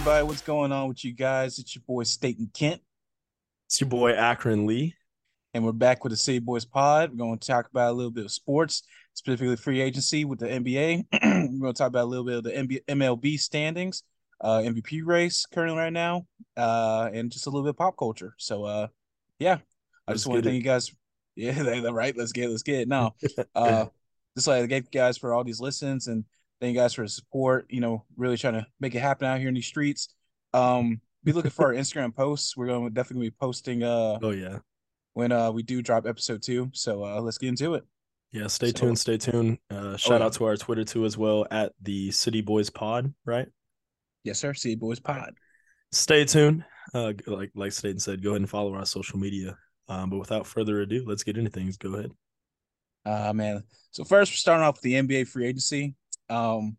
everybody? What's going on with you guys? It's your boy Staten Kent, It's your boy Akron Lee. and we're back with the City Boys Pod. We're going to talk about a little bit of sports, specifically free agency with the NBA. we're going to talk about a little bit of the NBA, MLB standings, uh, MVP race currently right now, uh, and just a little bit of pop culture. So, uh, yeah, I Let's just want to thank you guys. Yeah, right. Let's get it. Let's get it now. Uh, just like thank you guys for all these listens and thank you guys for the support. You know, really trying to make it happen out here in these streets. Um, be looking for our Instagram posts. We're going to definitely be posting uh Oh yeah. when uh we do drop episode two. So uh let's get into it. Yeah, stay So- tuned, stay tuned. Uh shout yeah. out to our Twitter too as well at the City Boys Pod, right? Yes, sir. See boys pod. Stay tuned. Uh like like Staten said, go ahead and follow our social media. Um, but without further ado, let's get into things. Go ahead. Uh man. So first we're starting off with the NBA free agency. Um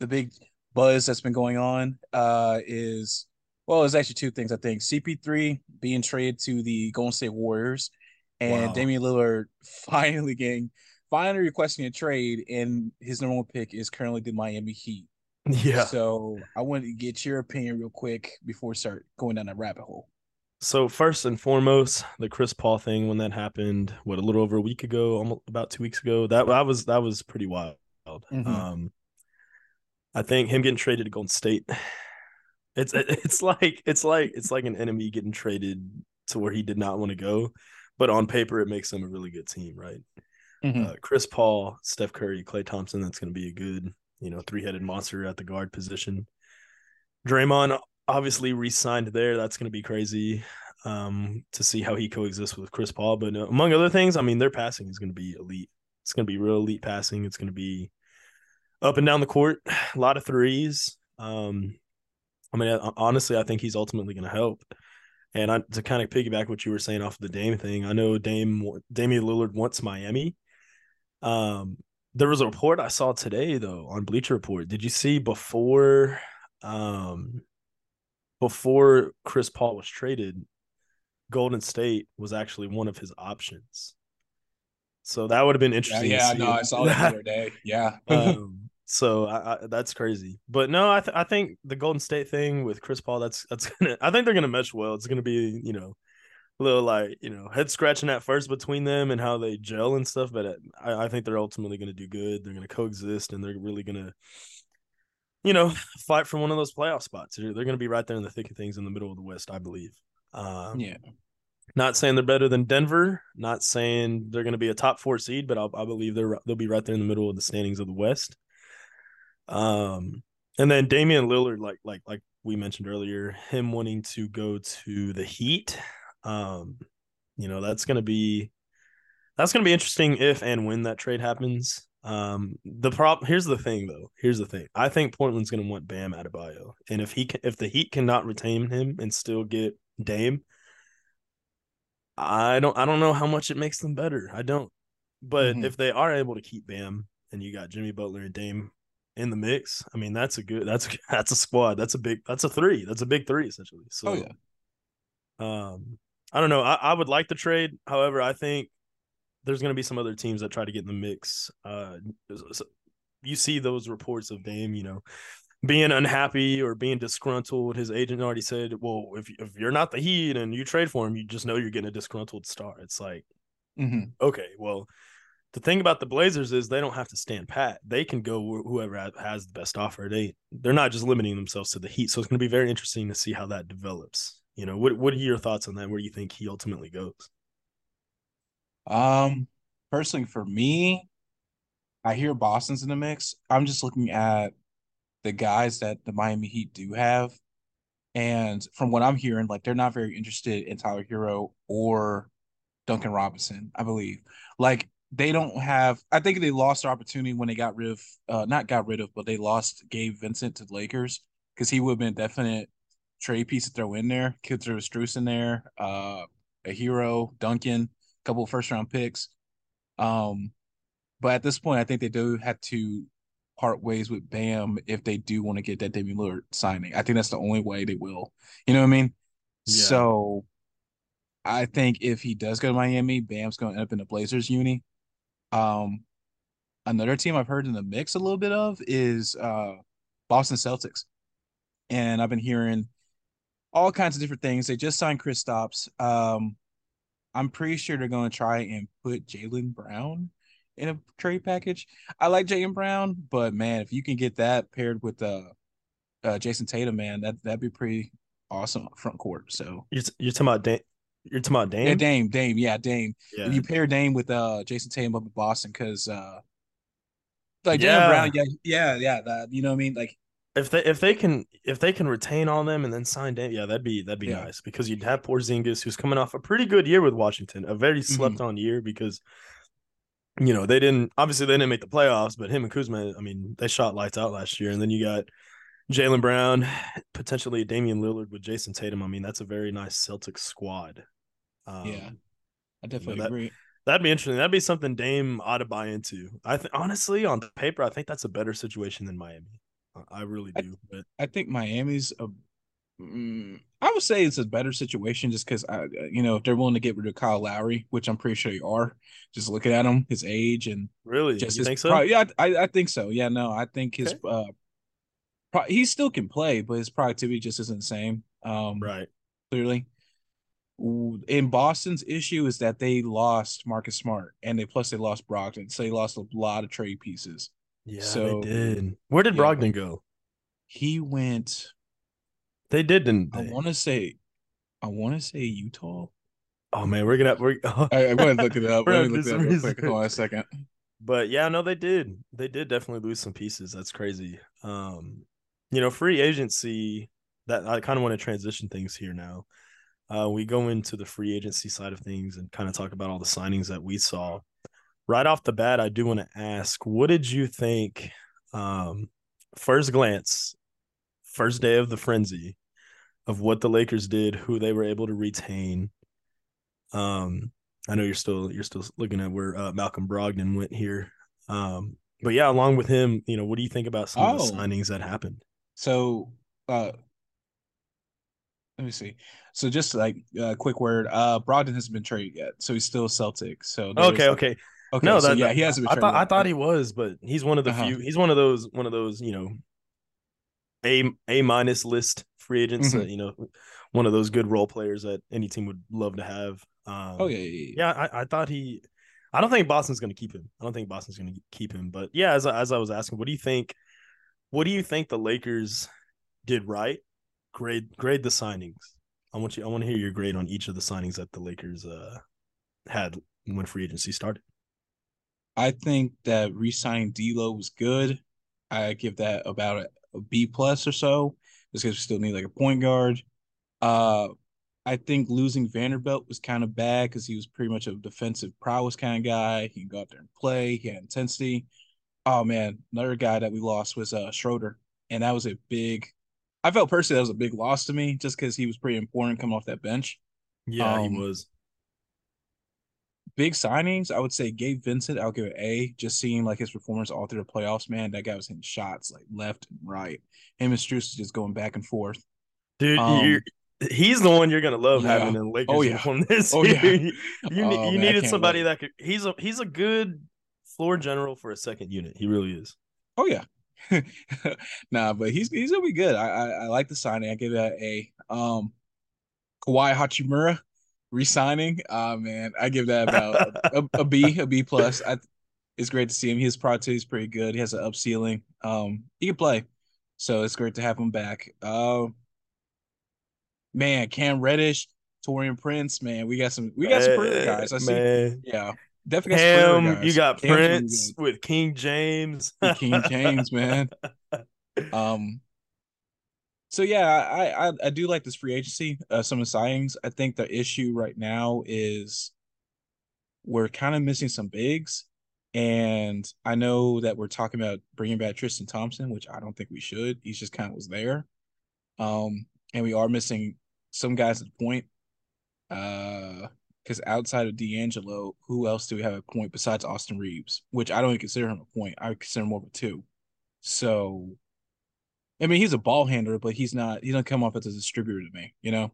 the big buzz that's been going on uh is well, there's actually two things I think. CP3 being traded to the Golden State Warriors and Wow. Damian Lillard finally getting finally requesting a trade and his number one pick is currently the Miami Heat. Yeah. So I wanted to get your opinion real quick before we start going down that rabbit hole. So first and foremost, the Chris Paul thing when that happened, what a little over a week ago, almost about two weeks ago. That that was that was pretty wild. Mhm. Um, I think him getting traded to Golden State, it's it's like it's like it's like an enemy getting traded to where he did not want to go, but on paper it makes them a really good team, right? Mhm. Uh, Chris Paul, Steph Curry, Klay Thompson. That's going to be a good, you know, three headed monster at the guard position. Draymond obviously re-signed there. That's going to be crazy um, to see how he coexists with Chris Paul. But uh, among other things, I mean, their passing is going to be elite. It's going to be real elite passing. It's going to be up and down the court, a lot of threes. Um, I mean, honestly, I think he's ultimately going to help. And I, to kind of piggyback what you were saying off of the Dame thing, I know Dame Damian Lillard wants Miami. Um, there was a report I saw today though on Bleacher Report. Did you see before, um, before Chris Paul was traded, Golden State was actually one of his options. So that would have been Yeah, interesting. yeah, see. no, I saw that the other day. Yeah. um, so I, I, that's crazy. But no, I th- I think the Golden State thing with Chris Paul that's that's gonna I think they're gonna mesh well. It's gonna be you know a little like you know head scratching at first between them and how they gel and stuff. But uh, I, I think they're ultimately gonna do good. They're gonna coexist and they're really gonna you know fight for one of those playoff spots. They're, they're gonna be right there in the thick of things in the middle of the West, I believe. Um, yeah. not saying they're better than Denver. Not saying they're going to be a top four seed, but I'll, I believe they're they'll be right there in the middle of the standings of the West. Um, and then Damian Lillard, like like like we mentioned earlier, him wanting to go to the Heat. Um, you know that's to be that's to be interesting if and when that trade happens. Um, the problem here's the thing though. Here's the thing. I think Portland's to want Bam Adebayo, and if he can, if the Heat cannot retain him and still get Dame, I don't I don't know how much it makes them better. I don't. But Mhm. if they are able to keep Bam and you got Jimmy Butler and Dame in the mix, I mean that's a good that's that's a squad. That's a big that's a three. That's a big three essentially. So Oh yeah. um I don't know. I, I would like the trade. However, I think there's going to be some other teams that try to get in the mix. Uh, so- you see those reports of Dame, you know, being unhappy or being disgruntled. His agent already said, "Well, if if you're not the Heat and you trade for him, you just know you're getting a disgruntled star." It's like, hmm okay, well, the thing about the Blazers is they don't have to stand pat. They can go wh- whoever has the best offer. They they're not just limiting themselves to the Heat. So it's going to be very interesting to see how that develops. You know, what what are your thoughts on that? Where do you think he ultimately goes? Um, personally, for me, I hear Boston's in the mix. I'm just looking at the guys that the Miami Heat do have, and from what I'm hearing, like they're not very interested in Tyler Herro or Duncan Robinson. I believe, like they don't have. I think they lost their opportunity when they got rid of, uh, not got rid of, but they lost Gabe Vincent to the Lakers because he would have been a definite trade piece to throw in there. Could throw Strus in there, uh, a Herro, Duncan, a couple of first round picks. Um, but at this point, I think they do have to part ways with Bam if they do want to get that Damian Lillard signing. I think that's the only way they will. You know what I mean? Yeah. So I think if he does go to Miami, Bam's going to end up in the Blazers uni. Um, another team I've heard in the mix a little bit of is uh Boston Celtics. and I've been hearing all kinds of different things. They just signed Kristaps. Um, I'm pretty sure they're going to try and put Jaylen Brown in a trade package. I like Jaylen Brown, but man, if you can get that paired with uh, uh Jayson Tatum, man, that that'd be pretty awesome front court. So you're, you're talking about Dame. You're talking about Dame. Yeah, Dame, Dame, yeah, Dame. Yeah. If you pair Dame with uh Jayson Tatum up in Boston, because uh, like yeah. Jaylen Brown, yeah, yeah, yeah, that you know what I mean, like if they if they can if they can retain all them and then sign Dame, yeah, that'd be that'd be yeah. nice because you'd have Porzingis who's coming off a pretty good year with Washington, a very slept on mm-hmm. year because you know they didn't obviously they didn't make the playoffs, but him and Kuzma, I mean, they shot lights out last year, and then you got Jaylen Brown, potentially Damian Lillard with Jayson Tatum. I mean, that's a very nice Celtics squad. Um, yeah, I definitely you know, that, agree. That'd be interesting. That'd be something Dame ought to buy into. I think honestly, on paper, I think that's a better situation than Miami. I really do. I, but I think Miami's a. Mm, I would say it's a better situation just because I, you know, if they're willing to get rid of Kyle Lowry, which I'm pretty sure you are, just looking at him, his age and really, just you his think so? Pro- yeah, I, I think so. Yeah, no, I think his okay. uh, pro- he still can play, but his productivity just isn't the same. Um, right. Clearly, in Boston's issue is that they lost Marcus Smart and they plus they lost Brogdon, so they lost a lot of trade pieces. Yeah, so, they did. Where did yeah, Brogdon go? He went. They did, didn't they? I want to say, I want to say Utah. Oh man, we're gonna we're. Oh. I, going to look it up. Let me look it up real quick. Hold on a second. But yeah, no, they did. They did definitely lose some pieces. That's crazy. Um, you know, free agency. That I kind of want to transition things here now. Uh, we go into the free agency side of things and kind of talk about all the signings that we saw right off the bat, I do want to ask, what did you think? Um, first glance, first day of the frenzy of what the Lakers did, who they were able to retain. Um, I know you're still you're still looking at where uh, Malcolm Brogdon went here. Um, but yeah, along with him, you know, what do you think about some oh. of the oh. signings that happened? So, uh, let me see. So just like a uh, quick word, uh, Brogdon hasn't been traded yet, so he's still Celtic. So okay, okay. Okay, no, so that, yeah, he hasn't. I thought I thought he was, but he's one of the uh-huh. few. He's one of those one of those you know, a a minus list free agents. Mm-hmm. That, you know, one of those good role players that any team would love to have. Um, oh yeah, yeah, yeah. yeah I, I thought he. I don't think Boston's going to keep him. I don't think Boston's going to keep him. But yeah, as as I was asking, what do you think? What do you think the Lakers did right? Grade grade the signings. I want you. I want to hear your grade on each of the signings that the Lakers uh, had when free agency started. I think that re-signing D'Lo was good. I give that about a, B plus or so, just because we still need like a point guard. Uh, I think losing Vanderbilt was kind of bad because he was pretty much a defensive prowess kind of guy. He can go out there and play. He had intensity. Oh man, another guy that we lost was uh Schroeder, and that was a big. I felt personally that was a big loss to me, just because he was pretty important coming off that bench. Yeah, um, he was big signings, I would say Gabe Vincent, I'll give it A. Just seeing like his performance all through the playoffs, man, that guy was hitting shots like left and right. Him and Strus just going back and forth. Dude, um, he's the one you're gonna love yeah. having in Lakers oh, yeah. this. Oh, yeah. you you oh, man, needed somebody wait. that could. He's a he's a good floor general for a second unit. He really is. Oh yeah. nah, but he's he's gonna be good. I, I, I like the signing. I give that a um Kawhi Hachimura resigning. Ah, uh, man, I give that about a, a B, a B plus. I, it's great to see him. His productivity is pretty good. He has an up ceiling. Um, he can play, so it's great to have him back. Uh, man, Cam Reddish, Taurean Prince, man, we got some, we got some pretty guys. I see. Man. Yeah, definitely. Cam, you got Cam's Prince with King James. King James, man. Um, so yeah, I, I I do like this free agency. Uh, some of the signings. I think the issue right now is we're kind of missing some bigs, and I know that we're talking about bringing back Tristan Thompson, which I don't think we should. He's just kind of was there, um, and we are missing some guys at the point. Uh, because outside of D'Angelo, who else do we have a point besides Austin Reaves? Which I don't even consider him a point. I consider him more of a two. So I mean, he's a ball handler, but he's not. He doesn't come off as a distributor to me, you know.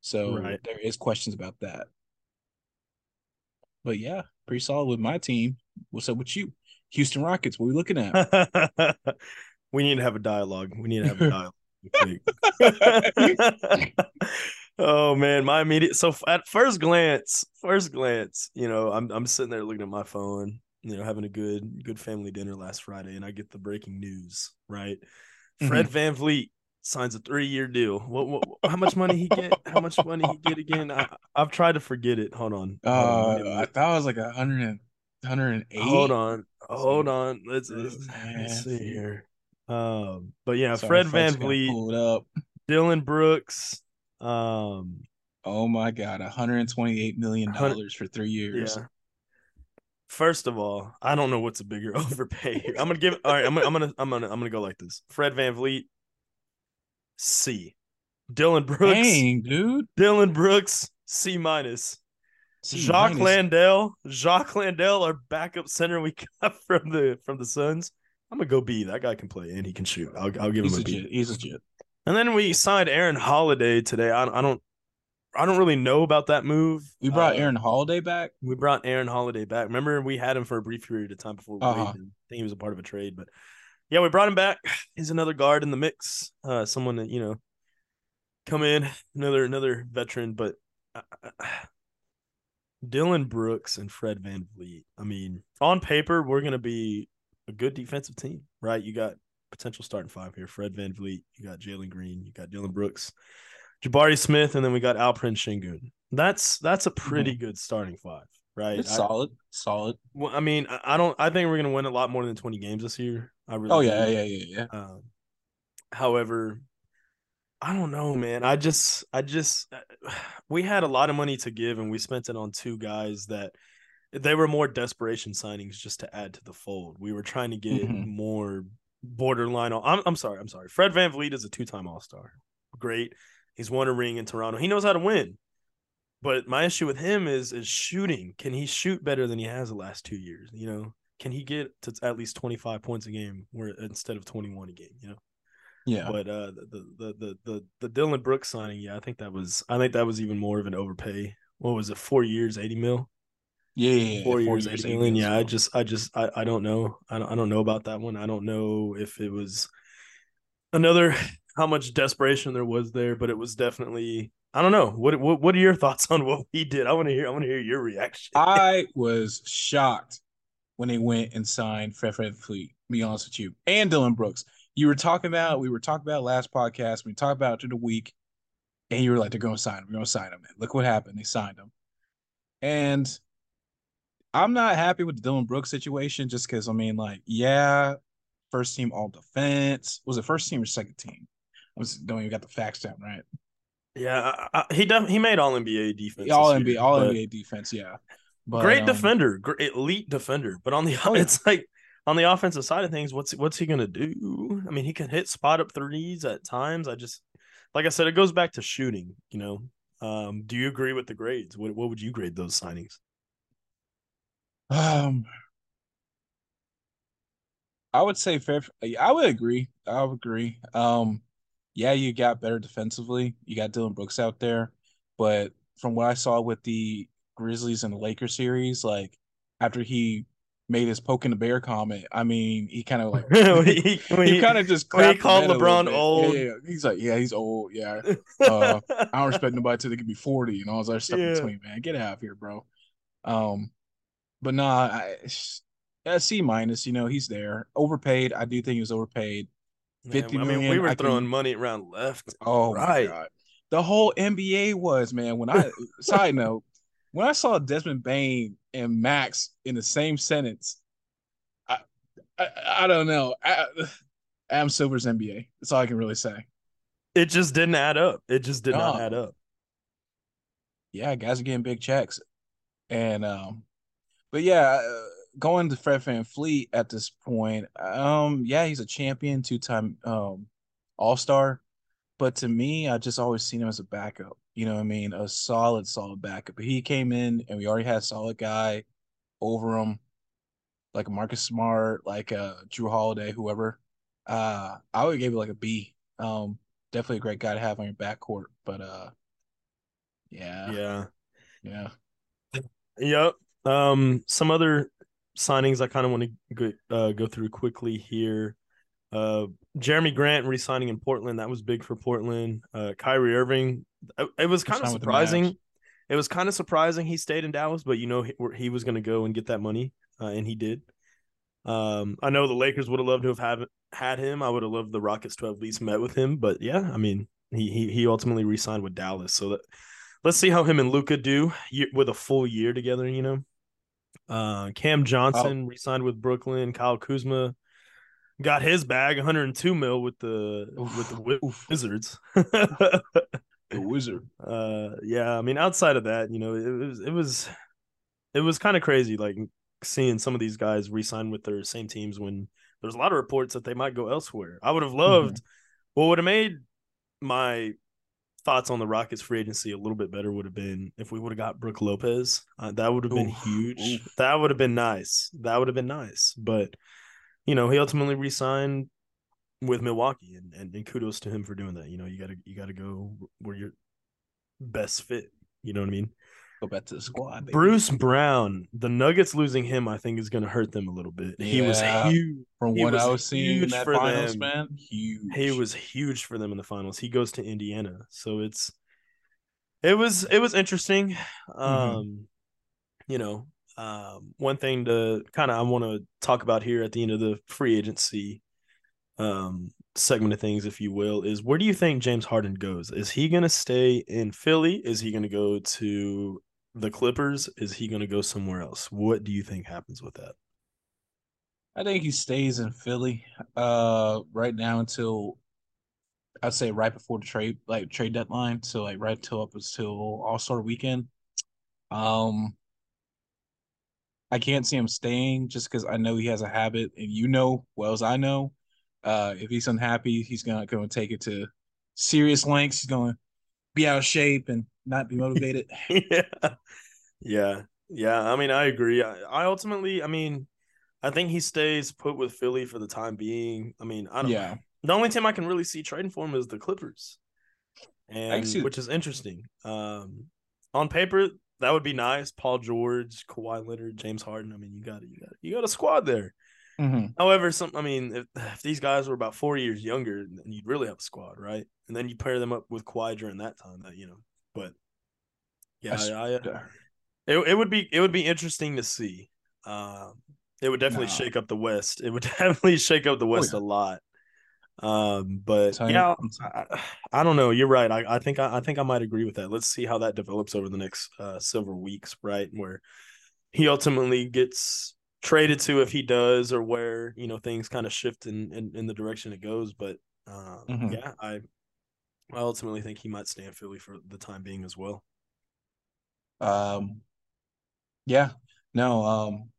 So right. there is questions about that. But yeah, pretty solid with my team. What's up with you, Houston Rockets? What are we looking at? we need to have a dialogue. We need to have a dialogue. oh man, my immediate so at first glance, first glance, you know, I'm I'm sitting there looking at my phone, you know, having a good good family dinner last Friday, and I get the breaking news, right? Fred mm-hmm. VanVleet signs a three year deal. What, what, how much money he get? How much money he get again? I, have tried to forget it. Hold on. Uh, Hold on. I thought it was like a hundred and hundred and eight. Hold on. Hold on. Let's, let's, let's see here. Um, but yeah, Sorry, Fred VanVleet, up. Dillon Brooks. Um, oh my God, 128 million dollars for three years. Yeah. First of all, I don't know what's a bigger overpay. I'm gonna give. All right, I'm gonna, I'm gonna, I'm gonna, I'm gonna go like this. Fred Van VanVleet, C. Dillon Brooks, Dang, dude. Dillon Brooks, C minus. Jock Landale, Jacques Landale, our backup center we got from the from the Suns. I'm gonna go B. That guy can play and he can shoot. I'll I'll give He's him a legit. B. He's legit. And then we signed Aaron Holiday today. I, I don't I don't really know about that move. We brought uh, Aaron Holiday back. We brought Aaron Holiday back. Remember, we had him for a brief period of time before we uh-huh. I think he was a part of a trade, but yeah, we brought him back. He's another guard in the mix. Uh, someone that you know come in another another veteran, but uh, Dillon Brooks and Fred Van VanVleet. I mean, on paper, we're gonna be a good defensive team, right? You got potential starting five here: Fred VanVleet, you got Jalen Green, you got Dillon Brooks, Jabari Smith, and then we got Alperen Sengun. That's that's a pretty mm-hmm. good starting five, right? It's I, solid, solid. Well, I mean, I don't. I think we're gonna win a lot more than twenty games this year. I really. Oh yeah, do. yeah, yeah, yeah. Um, however, I don't know, man. I just, I just, we had a lot of money to give, and we spent it on two guys that they were more desperation signings just to add to the fold. We were trying to get mm-hmm. more borderline. I'm, I'm sorry, I'm sorry. Fred VanVleet is a two time All Star. Great. He's won a ring in Toronto. He knows how to win. But my issue with him is is shooting. Can he shoot better than he has the last two years? You know, can he get to at least 25 points a game where instead of 21 a game, you know? Yeah. But uh the the the the the Dillon Brooks signing, yeah, I think that was I think that was even more of an overpay. What was it, four years, 80 mil? Yeah, yeah, yeah. four, four years, years 80 million. Yeah, I just I just I, I don't know. I don't I don't know about that one. I don't know if it was another how much desperation there was there, but it was definitely I don't know. What what what are your thoughts on what he did? I want to hear I want to hear your reaction. I was shocked when they went and signed Fred Fleet, be honest with you, and Dillon Brooks you were talking about, we were talking about last podcast. We talked about it through the week, and you were like, they're going to sign him. We're going to sign him. And look what happened. They signed him. And I'm not happy with the Dillon Brooks situation just because, I mean, like, yeah, first team all defense. Was it first team or second team? I was don't even got the facts down right. Yeah, I, I, he def- he made all NBA defense. All NBA, all NBA defense. Yeah, but, great um, defender, great, elite defender. But on the oh, yeah. it's like on the offensive side of things, what's what's he gonna do? I mean, he can hit spot up threes at times. I just like I said, it goes back to shooting. You know, um, do you agree with the grades? What what would you grade those signings? Um, I would say fair. I would agree. I would agree. Um, yeah, you got better defensively. You got Dillon Brooks out there, but from what I saw with the Grizzlies and the Lakers series, like after he made his poking the bear comment. I mean, he kind of like he, he kind of just he called LeBron old. Yeah, yeah, he's like, yeah, he's old. Yeah, uh, I don't respect nobody till they can be forty and all this other stuff yeah. between. Man, get out of here, bro. Um, but nah, I, yeah, C minus. You know, he's there. Overpaid. I do think he was overpaid. Fifty man, I mean, we were I throwing can, money around left. Oh right. my god, the whole NBA was man. When I side note, when I saw Desmond Bane and Max in the same sentence, I I, I don't know. I, Adam Silver's NBA. That's all I can really say. It just didn't add up. It just did not add up. Yeah, guys are getting big checks, and um, but yeah, uh, going to Fred VanVleet at this point, um, yeah, he's a champion, two time um All Star, but to me, I just always seen him as a backup. You know what I mean? A solid, solid backup. But he came in and we already had a solid guy over him, like Marcus Smart, like a Jrue Holiday, whoever. Uh, I would give it like a B. Um, definitely a great guy to have on your backcourt. But uh, yeah, yeah, yeah, yep. Um, some other signings I kind of want to go uh, go through quickly here. Uh, Jerami Grant resigning in Portland. That was big for Portland. Uh, Kyrie Irving. It was kind of surprising. It was kind of surprising he stayed in Dallas, but you know he, he was going to go and get that money, uh, and he did. Um, I know the Lakers would have loved to have had, had him. I would have loved the Rockets to have at least met with him, but yeah, I mean, he he he ultimately re-signed with Dallas. So that let's see how him and Luka do with a full year together. You know, uh, Cam Johnson oh. re-signed with Brooklyn. Kyle Kuzma got his bag, 102 mil with the oof, with the oof. Wizards. the Wizard. Uh, yeah, I mean, outside of that, you know, it was it was it was kind of crazy, like seeing some of these guys re-sign with their same teams when there's a lot of reports that they might go elsewhere. I would have loved mm-hmm. what would have made my thoughts on the Rockets free agency a little bit better would have been if we would have got Brook Lopez. Uh, that would have been huge. Oof. That would have been nice. That would have been nice. But you know, he ultimately re-signed with Milwaukee, and, and, and kudos to him for doing that. You know, you gotta you gotta go where you're best fit. You know what I mean? Go back to the squad. Baby. Bruce Brown, the Nuggets losing him, I think, is going to hurt them a little bit. Yeah. He was huge from what I was seeing in that finals, them. man. Huge. He was huge for them in the finals. He goes to Indiana, so it's it was it was interesting. Mm-hmm. Um, you know, um, one thing to kind of I want to talk about here at the end of the free agency um segment of things, if you will, is where do you think James Harden goes? Is he going to stay in Philly? Is he going to go to the Clippers? Is he going to go somewhere else? What do you think happens with that? I think he stays in Philly uh, right now until I'd say right before the trade like trade deadline, so like right till up until All Star Weekend. Um, I can't see him staying just because I know he has a habit, and you know well as I know, uh, if he's unhappy, he's gonna go take it to serious lengths. He's gonna be out of shape and not be motivated. yeah, yeah, yeah. I mean, I agree. I, I, ultimately, I mean, I think he stays put with Philly for the time being. I mean, I don't. Yeah. The only team I can really see trading for him is the Clippers, and which is interesting. Um, on paper, that would be nice. Paul George, Kawhi Leonard, James Harden. I mean, you got it, you got it. you got a squad there. Mm-hmm. However, some I mean, if, if, these guys were about four years younger, then you'd really have a squad, right? And then you pair them up with Kawhi during that time, that you know. But yeah, I, I, it it would be it would be interesting to see. Um, it would definitely shake up the West. It would definitely shake up the oh, West oh, yeah. a lot. Um, but yeah, I, I, don't know. You're right. I, I think I, I think I might agree with that. Let's see how that develops over the next uh, several weeks, right? Where he ultimately gets traded to if he does or where you know things kind of shift in, in, in the direction it goes but uh, mm-hmm. yeah i i ultimately think he might stay in philly for the time being as well. Um yeah no um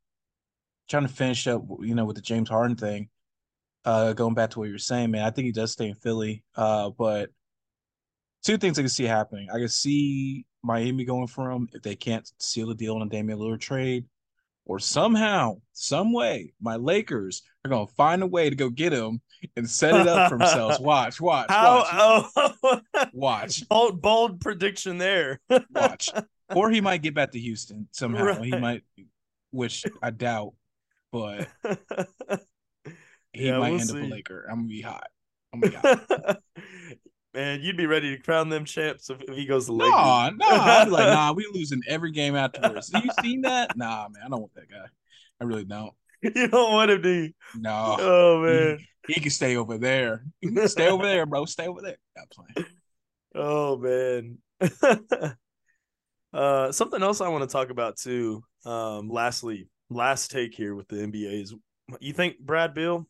trying to finish up you know with the james harden thing uh going back to what you were saying man i think he does stay in philly uh but two things i can see happening. I can see miami going for him if they can't seal the deal on a damian lillard trade or somehow, some way, my Lakers are gonna find a way to go get him and set it up for themselves. Watch, watch, How, watch. Oh, watch. Bold, bold prediction there. watch. Or he might get back to Houston somehow. Right. He might, which I doubt, but he yeah, might we'll end see. up a Laker. I'm gonna be hot. I'm gonna be hot. Man, you'd be ready to crown them champs if, if he goes to Lakers. Nah, nah. I'd be like, nah, we losing every game afterwards. Have you seen that? Nah, man, I don't want that guy. I really don't. You don't want him, do you? No. Oh man. He, he can stay over there. stay over there, bro. Stay over there. Not playing. Oh man. uh something else I want to talk about too. Um, lastly, last take here with the NBA is you think Brad Beal,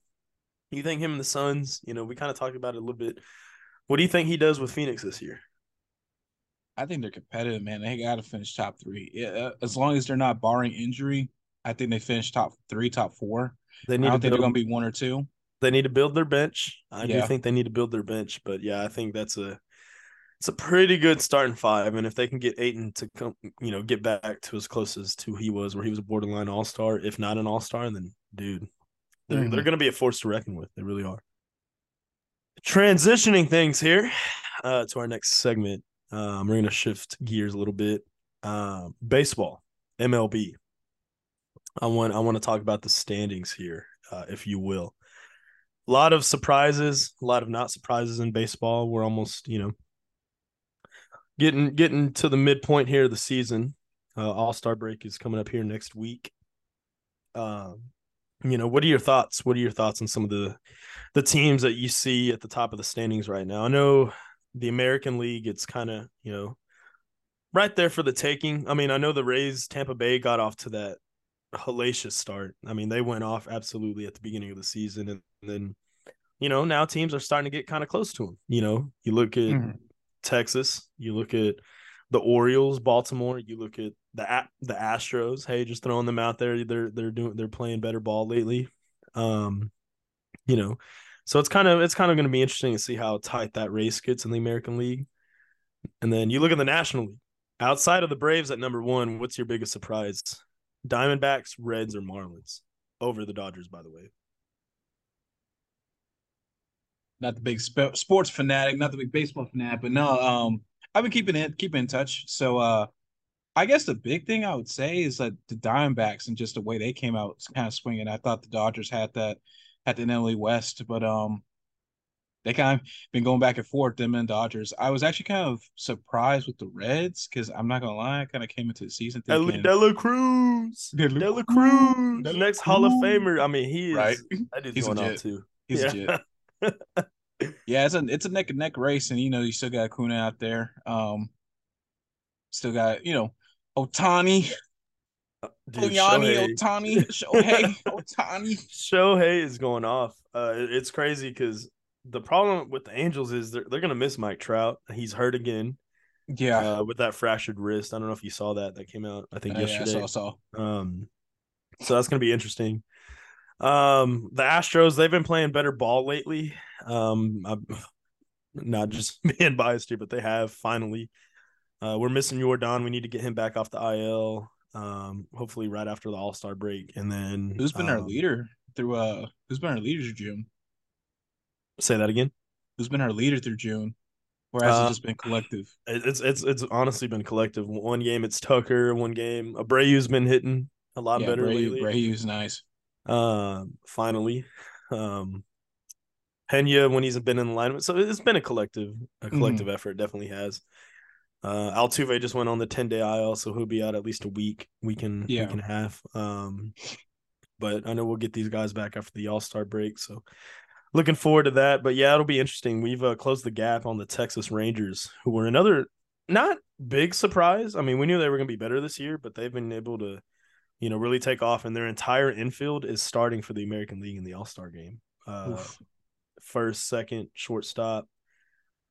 you think him and the Suns, you know, we kind of talked about it a little bit what do you think he does with Phoenix this year? I think they're competitive, man. They got to finish top three. Yeah, uh, as long as they're not barring injury, I think they finish top three, top four. They need I don't think build, they're going to be one or two. They need to build their bench. I yeah. do think they need to build their bench, but yeah, I think that's a it's a pretty good starting five. And if they can get Ayton to come, you know, get back to as close as to he was, where he was a borderline all star, if not an all star, then dude, they're mm-hmm. they're going to be a force to reckon with. They really are transitioning things here uh, to our next segment. Um, we're going to shift gears a little bit. Uh, baseball, MLB. I want I want to talk about the standings here, uh, if you will. a lot of surprises, a lot of not surprises in baseball. We're almost, you know, getting getting to the midpoint here of the season. Uh, All Star break is coming up here next week. Um, you know, what are your thoughts? What are your thoughts on some of the the teams that you see at the top of the standings right now? I know the American League, it's kind of you know right there for the taking. I mean, I know the Rays, Tampa Bay got off to that hellacious start. I mean, they went off absolutely at the beginning of the season, and then you know now teams are starting to get kind of close to them. You know, you look at mm-hmm. Texas, you look at the Orioles, Baltimore, you look at the the Astros. Hey, just throwing them out there. They're they're doing they're playing better ball lately. Um, you know, so it's kind of it's kind of going to be interesting to see how tight that race gets in the American League. And then you look at the National League. Outside of the Braves at number one, what's your biggest surprise? Diamondbacks, Reds, or Marlins over the Dodgers, by the way. Not the big sp- sports fanatic, not the big baseball fanatic, but no, um, I've been keeping it keeping in touch. So uh I guess the big thing I would say is that the Diamondbacks and just the way they came out kind of swinging. I thought the Dodgers had that at the NL West, but um, they kind of been going back and forth them and Dodgers. I was actually kind of surprised with the Reds because I'm not gonna lie, I kind of came into the season thinking De La Cruz, De La Cruz, the next Hall of Famer. I mean, he is right. That is He's going on too. He's yeah. yeah, it's a it's a neck and neck race, and you know you still got Kuna out there. Um, still got you know Ohtani. Dude, Shohei. Ohtani, Shohei, Ohtani. Shohei is going off. Uh, it's crazy because the problem with the Angels is they're they're gonna miss Mike Trout. He's hurt again. Yeah, uh, with that fractured wrist. I don't know if you saw that. That came out I think uh, yesterday. Yeah, I saw, saw. Um, so that's gonna be interesting. Um, the Astros they've been playing better ball lately. Um, I'm not just being biased here, but they have finally. Uh, we're missing Yordan. We need to get him back off the IL. Um, hopefully right after the All Star break, and then who's been um, our leader through uh who's been our leader through June? Say that again. Who's been our leader through June? Or has uh, it just been collective? It's it's it's honestly been collective. One game it's Tucker. One game Abreu's been hitting a lot yeah, better Abreu, lately. Abreu's nice. Uh, finally, um, Pena when he's been in alignment. So it's been a collective, a collective mm-hmm. effort. Definitely has. Uh, Altuve just went on the ten day IL, so he'll be out at least a week, week and yeah. week and a half. Um, but I know we'll get these guys back after the All Star break, so looking forward to that. But yeah, it'll be interesting. We've uh, closed the gap on the Texas Rangers, who were another not big surprise. I mean, we knew they were going to be better this year, but they've been able to, you know, really take off, and their entire infield is starting for the American League in the All Star game. Uh, first, second, shortstop,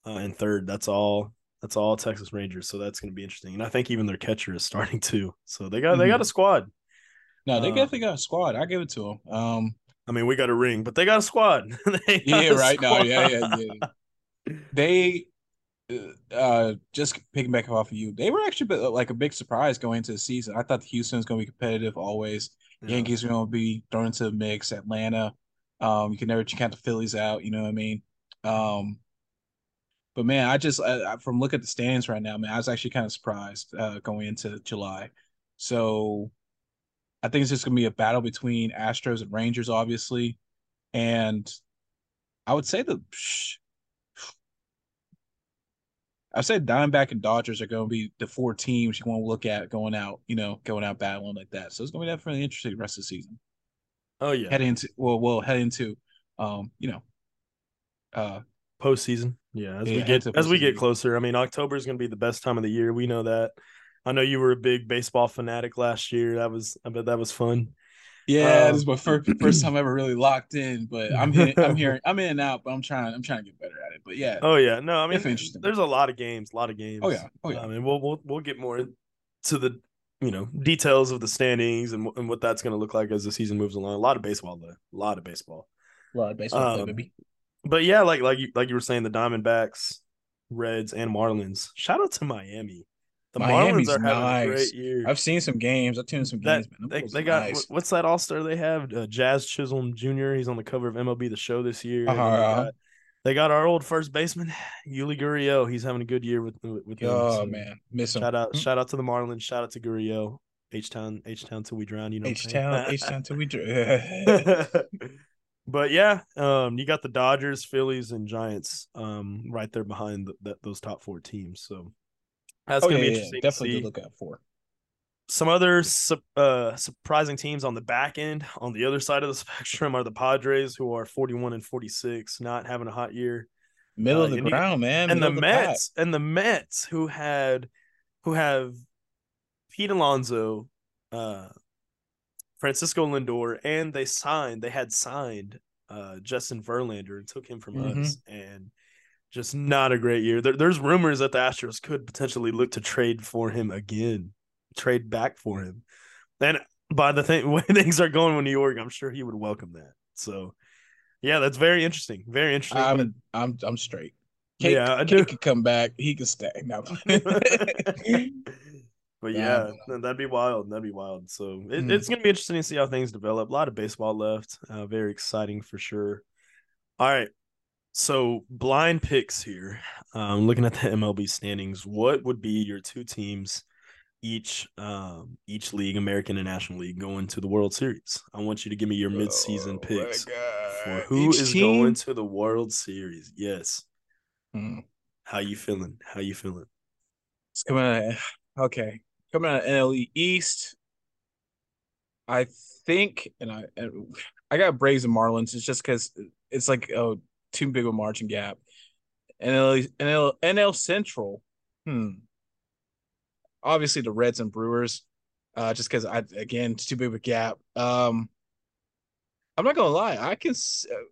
uh, and third. That's all that's all Texas Rangers. So that's going to be interesting. And I think even their catcher is starting too. So they got mm-hmm. they got a squad. No, they uh, definitely got a squad. I give it to them. Um, I mean, we got a ring, but they got a squad. yeah, a right. Squad. No, yeah, yeah, yeah. they uh, uh just picking back off of you, they were actually like a big surprise going into the season. I thought the Houston was going to be competitive always. Yeah. Yankees are going to be thrown into the mix. Atlanta, um, you can never count the Phillies out. You know what I mean? Um, but man, I just uh, from look at the standings right now, man, I was actually kind of surprised uh, going into July. So I think it's just gonna be a battle between Astros and Rangers, obviously, and I would say the. I said Diamondback and Dodgers are going to be the four teams you want to look at going out, you know, going out battling like that. So it's going to be definitely interesting rest of the season. Oh yeah, head into well, we'll head into, um, you know, uh, postseason. Yeah, as yeah, we get as we get closer. I mean, October is going to be the best time of the year. We know that. I know you were a big baseball fanatic last year. That was I bet that was fun. Yeah, um, this is my first first time ever really locked in. But I'm here, I'm here, I'm in and out. But I'm trying, I'm trying to get better at it. But yeah. Oh yeah, no, I mean, interesting. there's a lot of games, a lot of games. Oh yeah, oh yeah. I mean, we'll we'll we'll get more to the you know details of the standings and and what that's going to look like as the season moves along. A lot of baseball though, a lot of baseball. A lot of baseball, um, baby but yeah, like like you like you were saying, the Diamondbacks, Reds, and Marlins. Shout out to Miami. The Miami's Marlins are nice. having a great year. I've seen some games. I've tuned some games. That, they, they got nice. what's that All Star they have? Uh, Jazz Chisholm Jr. He's on the cover of MLB The Show this year. Uh-huh. They, got, they, got, our old first baseman Yuli Gurriel. He's having a good year with with. oh so man, miss him. Shout out, shout out to the Marlins. Shout out to Gurriel. H town, H town till we drown. You know, H town, H town till we drown. but yeah, um, you got the Dodgers, Phillies, and Giants um, right there behind the, the, those top four teams. So that's Oh, going to yeah, be yeah, interesting. definitely to to look out for. Some other su- uh, surprising teams on the back end, on the other side of the spectrum, are the Padres, who are 41 and 46, not having a hot year. Middle Uh, of the and you- ground, man. and the middle pack. Mets and the Mets who had who have Pete Alonso, uh, Francisco Lindor, and they signed they had signed uh, Justin Verlander and took him from Mhm. us and just not a great year. There, there's rumors that the Astros could potentially look to trade for him again, trade back for him. And by the thing way things are going with New York, I'm sure he would welcome that. So yeah, that's very interesting. Very interesting. I'm I'm I'm straight. Yeah, I do. could come back. He could stay. No. But Yeah, yeah, that'd be wild. That'd be wild. So it, Mhm. it's gonna be interesting to see how things develop. A lot of baseball left. Uh, very exciting for sure. All right. So blind picks here. Um, looking at the MLB standings, what would be your two teams, each um each league, American and National League, going to the World Series? I want you to give me your midseason Oh, picks for who Each is team? going to the World Series. Yes. Hmm. How you feeling? How you feeling? It's coming out. Okay, coming out of NLE East. I think, and I and I got Braves and Marlins. It's just because it's like oh, too big of a margin gap. NL NL NL Central. Hmm. Obviously, the Reds and Brewers. Uh, just because I again, it's too big of a gap. Um, I'm not gonna lie. I can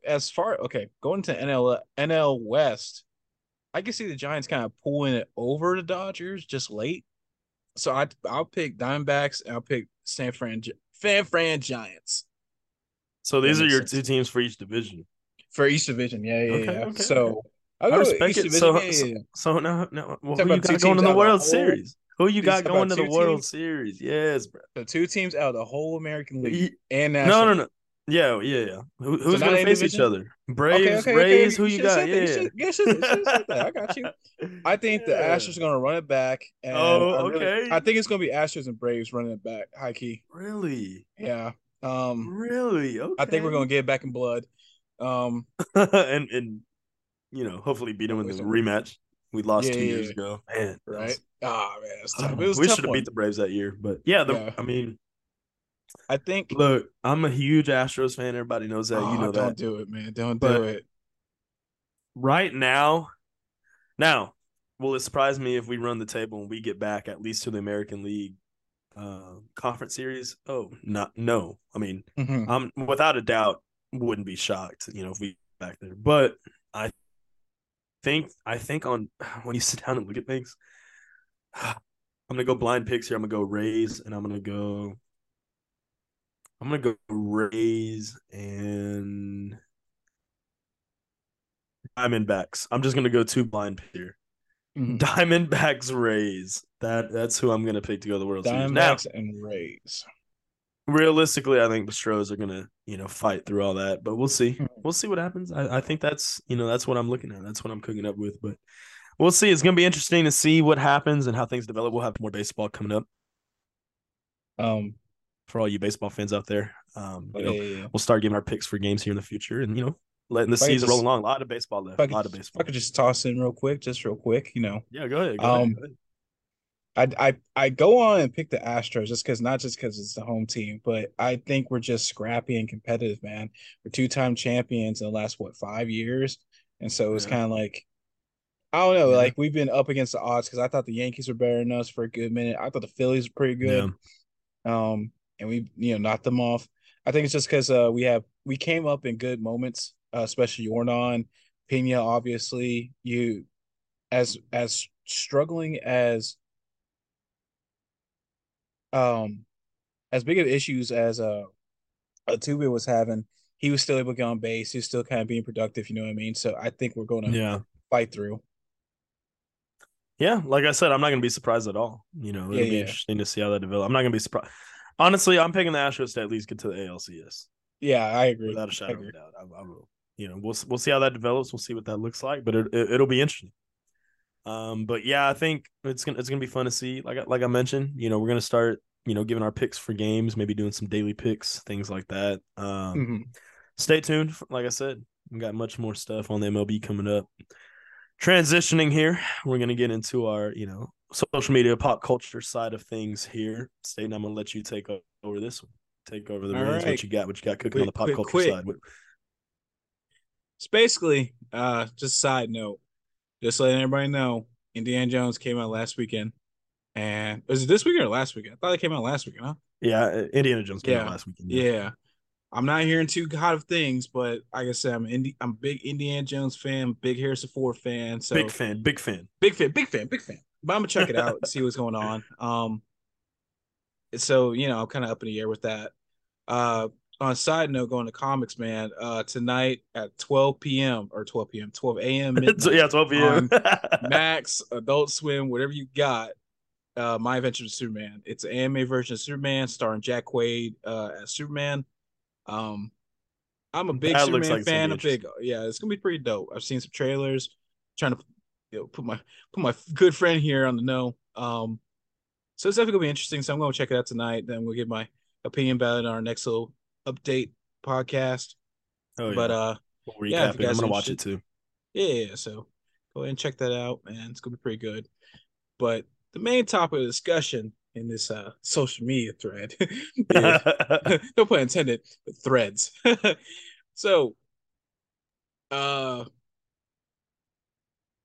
as far okay going to NL NL West. I can see the Giants kind of pulling it over the Dodgers just late. So I I'll pick Diamondbacks and I'll pick San Fran Fan Fran Giants So That these are your sense. two teams for each division. for each Division. Yeah, yeah, Okay, yeah. okay, so I respect it. Division. So- yeah, so-. So now, now well, who you got going to the World whole- Series? Who you got going to the two World. Series? Yes, bro. The two teams out of the whole American League Ye- and No, National. no, no. Yeah, yeah, yeah. Who, who's going to face division? each other? Braves, Okay, okay, okay. Who you should've got? Yeah. You should- yeah, should- should've that. I got you. I think the Yeah. Astros are to run it back. And Oh, I really- okay. I think it's to be Astros and Braves running it back. High key. Really, Yeah. Um. really. Okay. I think we're to get it back in blood. Um. and and you know, hopefully beat them in the rematch. We lost Yeah, two years ago. Man, Right. Ah man, it's tough. Oh, It was we should have beat the Braves that year, but yeah, the, Yeah. I mean, I think. look, I'm a huge Astros fan. Everybody knows that. Oh, you know that. don't that. do it, man. Don't But- do it. right now, now, will it surprise me if we run the table and we get back at least to the American League uh, conference series? Oh, not no. I mean, Mhm. I'm without a doubt wouldn't be shocked, you know, if we back there. But I think I think on when you sit down and look at things, I'm gonna go blind picks here. I'm gonna go Rays, and I'm gonna go. I'm gonna go Rays and Diamondbacks. I'm just gonna go two blind here. Mhm. Diamondbacks Rays. That that's who I'm gonna pick to go to the World Series. Diamondbacks and Rays. realistically, I think the Stros are gonna, you know, fight through all that, but we'll see. Mhm. We'll see what happens. I, I think that's, you know, that's what I'm looking at. That's what I'm cooking up with. But we'll see. It's gonna be interesting to see what happens and how things develop. We'll have more baseball coming up Um. For all you baseball fans out there. Um, you know, yeah, yeah. we'll start giving our picks for games here in the future, and you know, letting the If I could season roll along. A lot of baseball left. A I A could, lot of baseball. I could just toss in real quick, just real quick, you know. Yeah, go ahead. Go Um, ahead. Go ahead. I I I go on and pick the Astros just because not just because it's the home team, but I think we're just scrappy and competitive, man. We're two time champions in the last what five years, and so it's Yeah. kind of like I don't know, Yeah. like we've been up against the odds because I thought the Yankees were better than us for a good minute. I thought the Phillies were pretty good, um, and we you know knocked them off. I think it's just because uh we have we came up in good moments, uh, especially Yordan, Pena, obviously you as as struggling as um as big of issues as uh Altuve was having, he was still able to get on base. He was still kind of being productive, you know what I mean? So I think we're going to yeah. fight through. Yeah, like I said, I'm not gonna be surprised at all. You know, it'll Yeah, be yeah. interesting to see how that develops. I'm not gonna be surprised. Honestly, I'm picking the Astros to at least get to the ALCS Yeah, I agree. without a shadow of a doubt. I, I will. You know, we'll we'll see how that develops. We'll see what that looks like, but it, it it'll be interesting. Um, but yeah, I think it's gonna it's gonna be fun to see. Like I- like I mentioned, you know, we're gonna start you know giving our picks for games, maybe doing some daily picks, things like that. Um, Mhm. stay tuned. Like I said, we got much more stuff on the MLB coming up. Transitioning here, we're gonna get into our, you know, social media pop culture side of things here. Staten, I'm gonna let you take over this one. Take over the reins. Right. What you got? What you got cooking quick, on the pop quick, culture quick. side? It's basically uh just side note. Just letting everybody know, Indiana Jones came out last weekend. And was it this weekend or last weekend? I thought it came out last weekend, huh? Yeah, Indiana Jones came yeah. out last weekend. Yeah. yeah. I'm not hearing too hot of things, but like I said, I'm Indi- I'm big Indiana Jones fan, big Harrison Ford fan. So big fan, big fan, big fan, big fan, big fan. But I'm gonna check it out and see what's going on. Um, so you know, I'm kind of up in the air with that. Uh, on a side note, going to comics, man. Uh, tonight at 12 p.m. or 12 p.m. 12 a.m. yeah, 12 p.m. Max, Adult Swim, whatever you got. Uh, My Adventure with Superman. It's an anime version of Superman, starring Jack Quaid uh, as Superman. Um, I'm a big that Superman like fan. A big, yeah, it's gonna be pretty dope. I've seen some trailers. Trying to, you know, put my put my good friend here on the know. Um, so it's definitely gonna be interesting. So I'm gonna check it out tonight. Then we'll give my opinion about it on our next little update podcast. Oh, yeah. But uh, we'll yeah, I'm gonna watch it too. Yeah, yeah, so go ahead and check that out, man. It's gonna be pretty good. But the main topic of discussion in this uh, social media thread. no pun intended, threads. so, uh,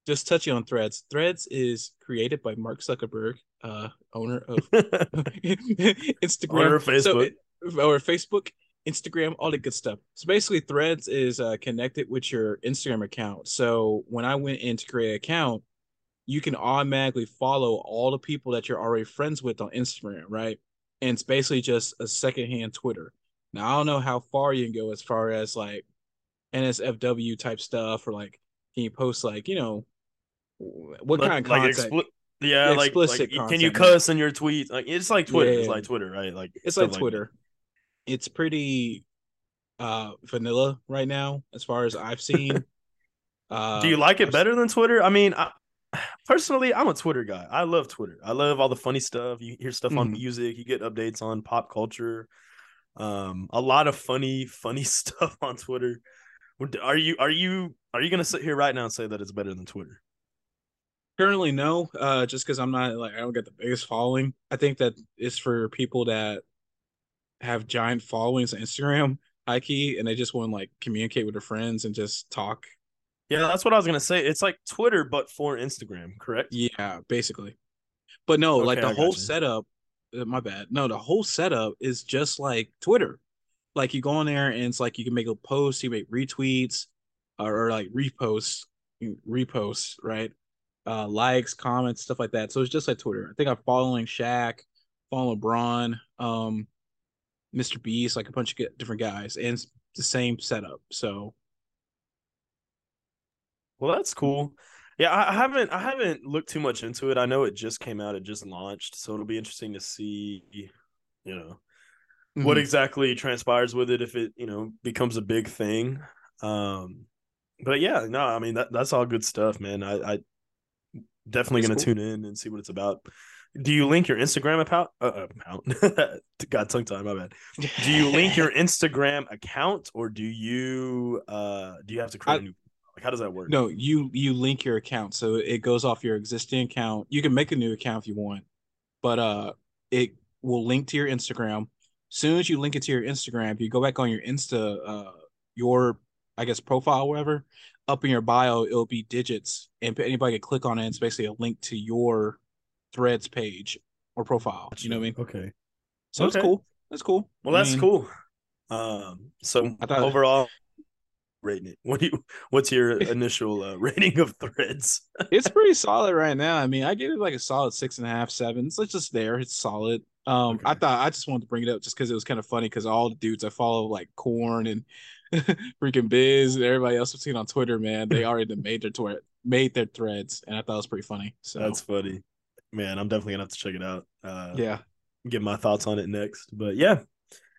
just touching on threads. Threads is created by Mark Zuckerberg, uh, owner of Instagram, owner of Facebook, so it, or Facebook, Instagram, all the good stuff. So basically, Threads is uh, connected with your Instagram account. So when I went in to create an account, you can automatically follow all the people that you're already friends with on Instagram, right? And it's basically just a secondhand Twitter. Now I don't know how far you can go as far as like NSFW type stuff, or like can you post like you know what kind of? Like expl- yeah, like, like, can you cuss in your tweet? Like it's like Twitter. Yeah. It's like Twitter, right? Like it's like Twitter. Like it's pretty uh vanilla right now as far as I've seen. uh, Do you like it better than Twitter? I mean, I, personally, I'm a Twitter guy. I love Twitter. I love all the funny stuff. You hear stuff mm-hmm. on music, you get updates on pop culture. Um, a lot of funny, funny stuff on Twitter. Are you are you are you gonna sit here right now and say that it's better than Twitter? Currently, no. Uh, just because I'm not like I don't get the biggest following. I think that it's for people that have giant followings on Instagram, high key, and they just want to like communicate with their friends and just talk yeah, that's what I was gonna say. It's like Twitter, but for Instagram, correct? Yeah, basically. But no, okay, like the whole setup. Uh, my bad. No, the whole setup is just like Twitter. Like you go on there and it's like you can make a post, you make retweets, or, or like reposts, reposts, right? Uh, likes, comments, stuff like that. So it's just like Twitter. I think I'm following Shaq, following LeBron, um, Mr. Beast, like a bunch of different guys, and the same setup. So well, that's cool. Yeah, I haven't I haven't looked too much into it. I know it just came out, it just launched, so it'll be interesting to see, you know, mm-hmm. what exactly transpires with it if it, you know, becomes a big thing. Um but yeah, no, I mean that that's all good stuff, man. I, I definitely gonna cool. tune in and see what it's about. Do you link your Instagram account? Uh, account. God, tongue time. My bad. Do you link your Instagram account, or do you uh do you have to create I, a new like, how does that work? No, you you link your account, so it goes off your existing account. You can make a new account if you want, but uh, it will link to your Instagram. Soon as you link it to your Instagram, if you go back on your Insta, uh, your I guess profile, whatever, up in your bio, it'll be digits, and anybody can click on it. It's basically a link to your Threads page or profile. You know what I mean? Okay. So okay. it's cool. That's cool. Well, that's I mean, cool. Um, so I thought, overall, rating it? What do you? What's your initial uh, rating of Threads? it's pretty solid right now. I mean, I give it like a solid six and a half, seven. So it's just there. It's solid. Um, okay. I thought I just wanted to bring it up just because it was kind of funny because all the dudes I follow like Corn and freaking Biz and everybody else I've seen on Twitter, man, they already made their twi- made their threads, and I thought it was pretty funny. So that's funny, man. I'm definitely gonna have to check it out. Uh, yeah, get my thoughts on it next. But yeah,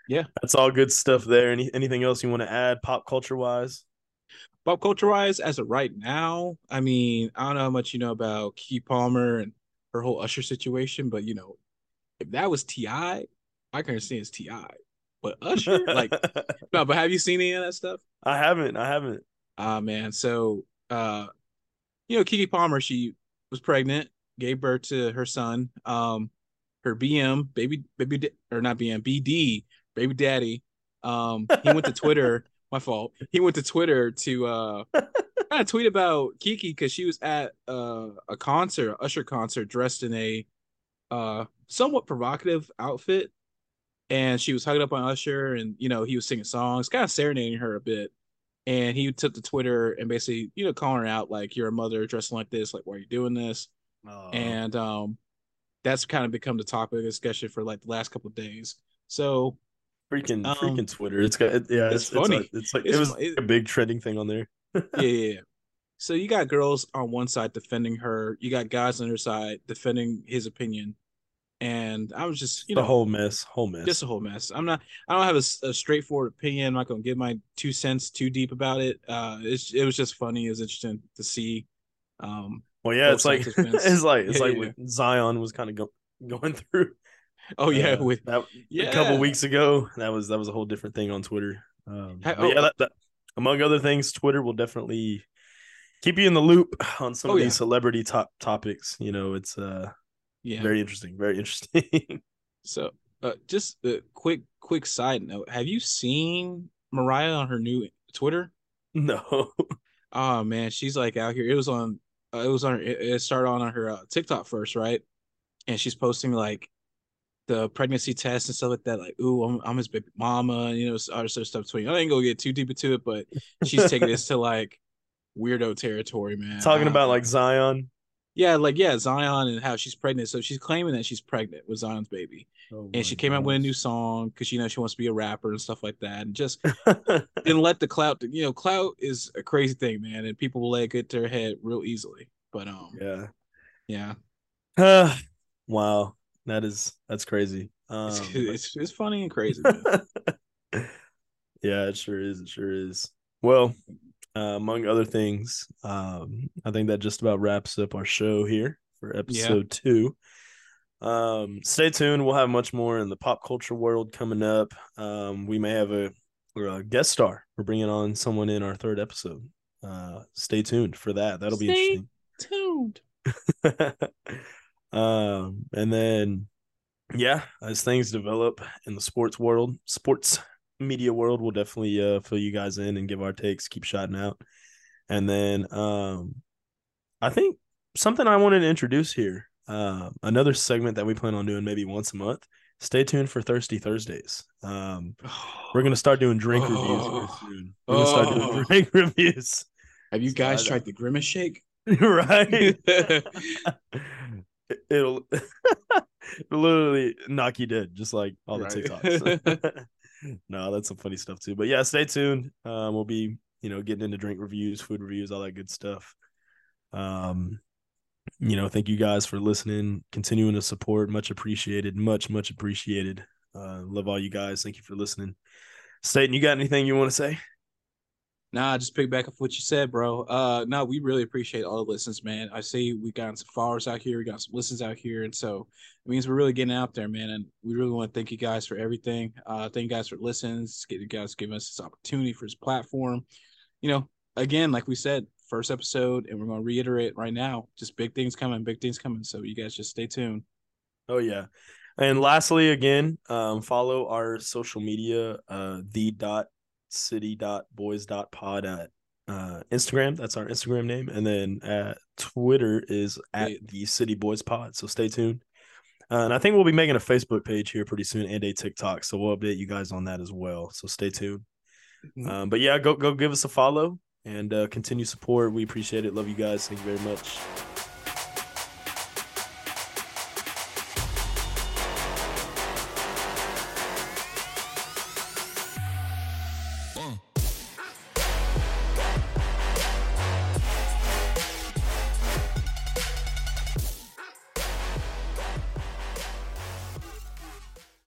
yeah, that's all good stuff there. Any anything else you want to add, pop culture wise? Pop culture wise, as of right now, I mean, I don't know how much you know about Keke Palmer and her whole Usher situation, but you know, if that was T.I., I can understand it's T.I. but Usher, like, no. But have you seen any of that stuff? I haven't. I haven't. Ah, uh, man. So, uh, you know, Keke Palmer, she was pregnant, gave birth to her son. Um, her BM, baby, baby, or not BM, BD, baby daddy. Um, he went to Twitter. my fault. He went to Twitter to uh, kind of tweet about Keke because she was at uh, a concert, Usher concert, dressed in a uh somewhat provocative outfit, and she was hugging up on Usher, and you know he was singing songs, kind of serenading her a bit. And he took to Twitter and basically, you know, calling her out like, "You're a mother dressing like this. Like, why are you doing this?" Oh. And um, that's kind of become the topic of discussion for like the last couple of days. So freaking um, freaking Twitter. It's got it, yeah, it's, it's funny. It's, it's like it's, it was it, a big trending thing on there. yeah, yeah. So you got girls on one side defending her, you got guys on her side defending his opinion, and I was just you the know whole mess, whole mess, just a whole mess. I'm not, I don't have a, a straightforward opinion. I'm not going to give my two cents too deep about it. Uh, it's it was just funny. It was interesting to see. Um, well, yeah, it's like it's like it's yeah, like yeah. Zion was kind of go, going through. Oh yeah, uh, with that yeah. a couple weeks ago. That was that was a whole different thing on Twitter. Um, oh, yeah, that, that, among other things, Twitter will definitely keep you in the loop on some oh, of these celebrity top topics. You know, it's uh yeah, very interesting, very interesting. so, uh, just a quick quick side note: Have you seen Moriah on her new Twitter? No. oh man, she's like out here. It was on. Uh, it was on. It started on her uh, TikTok first, right? And she's posting like the pregnancy test and stuff like that. Like, ooh, I'm, I'm his baby mama, and, you know, other stuff. Between I ain't gonna get too deep into it, but she's taking this to like weirdo territory, man. Talking about like Zion. Yeah, like yeah, Zion and how she's pregnant. So she's claiming that she's pregnant with Zion's baby, oh and she came gosh. out with a new song because you know she wants to be a rapper and stuff like that, and just didn't let the clout. You know, clout is a crazy thing, man, and people will let it get to their head real easily. But um, yeah, yeah. Uh, wow, that is that's crazy. Um, it's, it's, it's funny and crazy. yeah, it sure is. It sure is. Well, uh, among other things, um, I think that just about wraps up our show here for episode yeah. two. Um, stay tuned. We'll have much more in the pop culture world coming up. Um, we may have a, a guest star. We're bringing on someone in our third episode. Uh, stay tuned for that. That'll stay be interesting. Tuned. um, and then, yeah, as things develop in the sports world, sports media world, we'll definitely uh, fill you guys in and give our takes, keep shouting out. And then um, I think something I wanted to introduce here, uh, another segment that we plan on doing maybe once a month. Stay tuned for Thirsty Thursdays. Um, we're gonna start doing drink reviews oh. soon. We're gonna start doing oh. drink reviews. Have you guys so tried the Grimace Shake? right. It'll literally knock you dead, just like all the right. TikToks. No, that's some funny stuff too. But yeah, stay tuned. Um, we'll be, you know, getting into drink reviews, food reviews, all that good stuff. Um, you know, thank you guys for listening, continuing to support. Much appreciated. Much, much appreciated. Uh, love all you guys. Thank you for listening. Staten, you got anything you want to say? Nah, just pick back up what you said, bro. Uh, no, we really appreciate all the listens, man. I see we got some followers out here, we got some listens out here, and so it means we're really getting out there, man. And we really want to thank you guys for everything. Uh, thank you guys for listens. Get you guys giving us this opportunity for this platform. You know, again, like we said, first episode, and we're to reiterate right now. Just big things coming, big things coming. So you guys just stay tuned. Oh yeah. And lastly, again, um, follow our social media, uh, the dot city.boys.pod at uh, Instagram. That's our Instagram name. And then at Twitter is at the City Boys Pod. So stay tuned. Uh, and I think we'll be making a Facebook page here pretty soon and a TikTok. So we'll update you guys on that as well. So stay tuned. Mm-hmm. Um, but yeah, go go give us a follow and uh, continue support. We appreciate it. Love you guys. Thank you very much.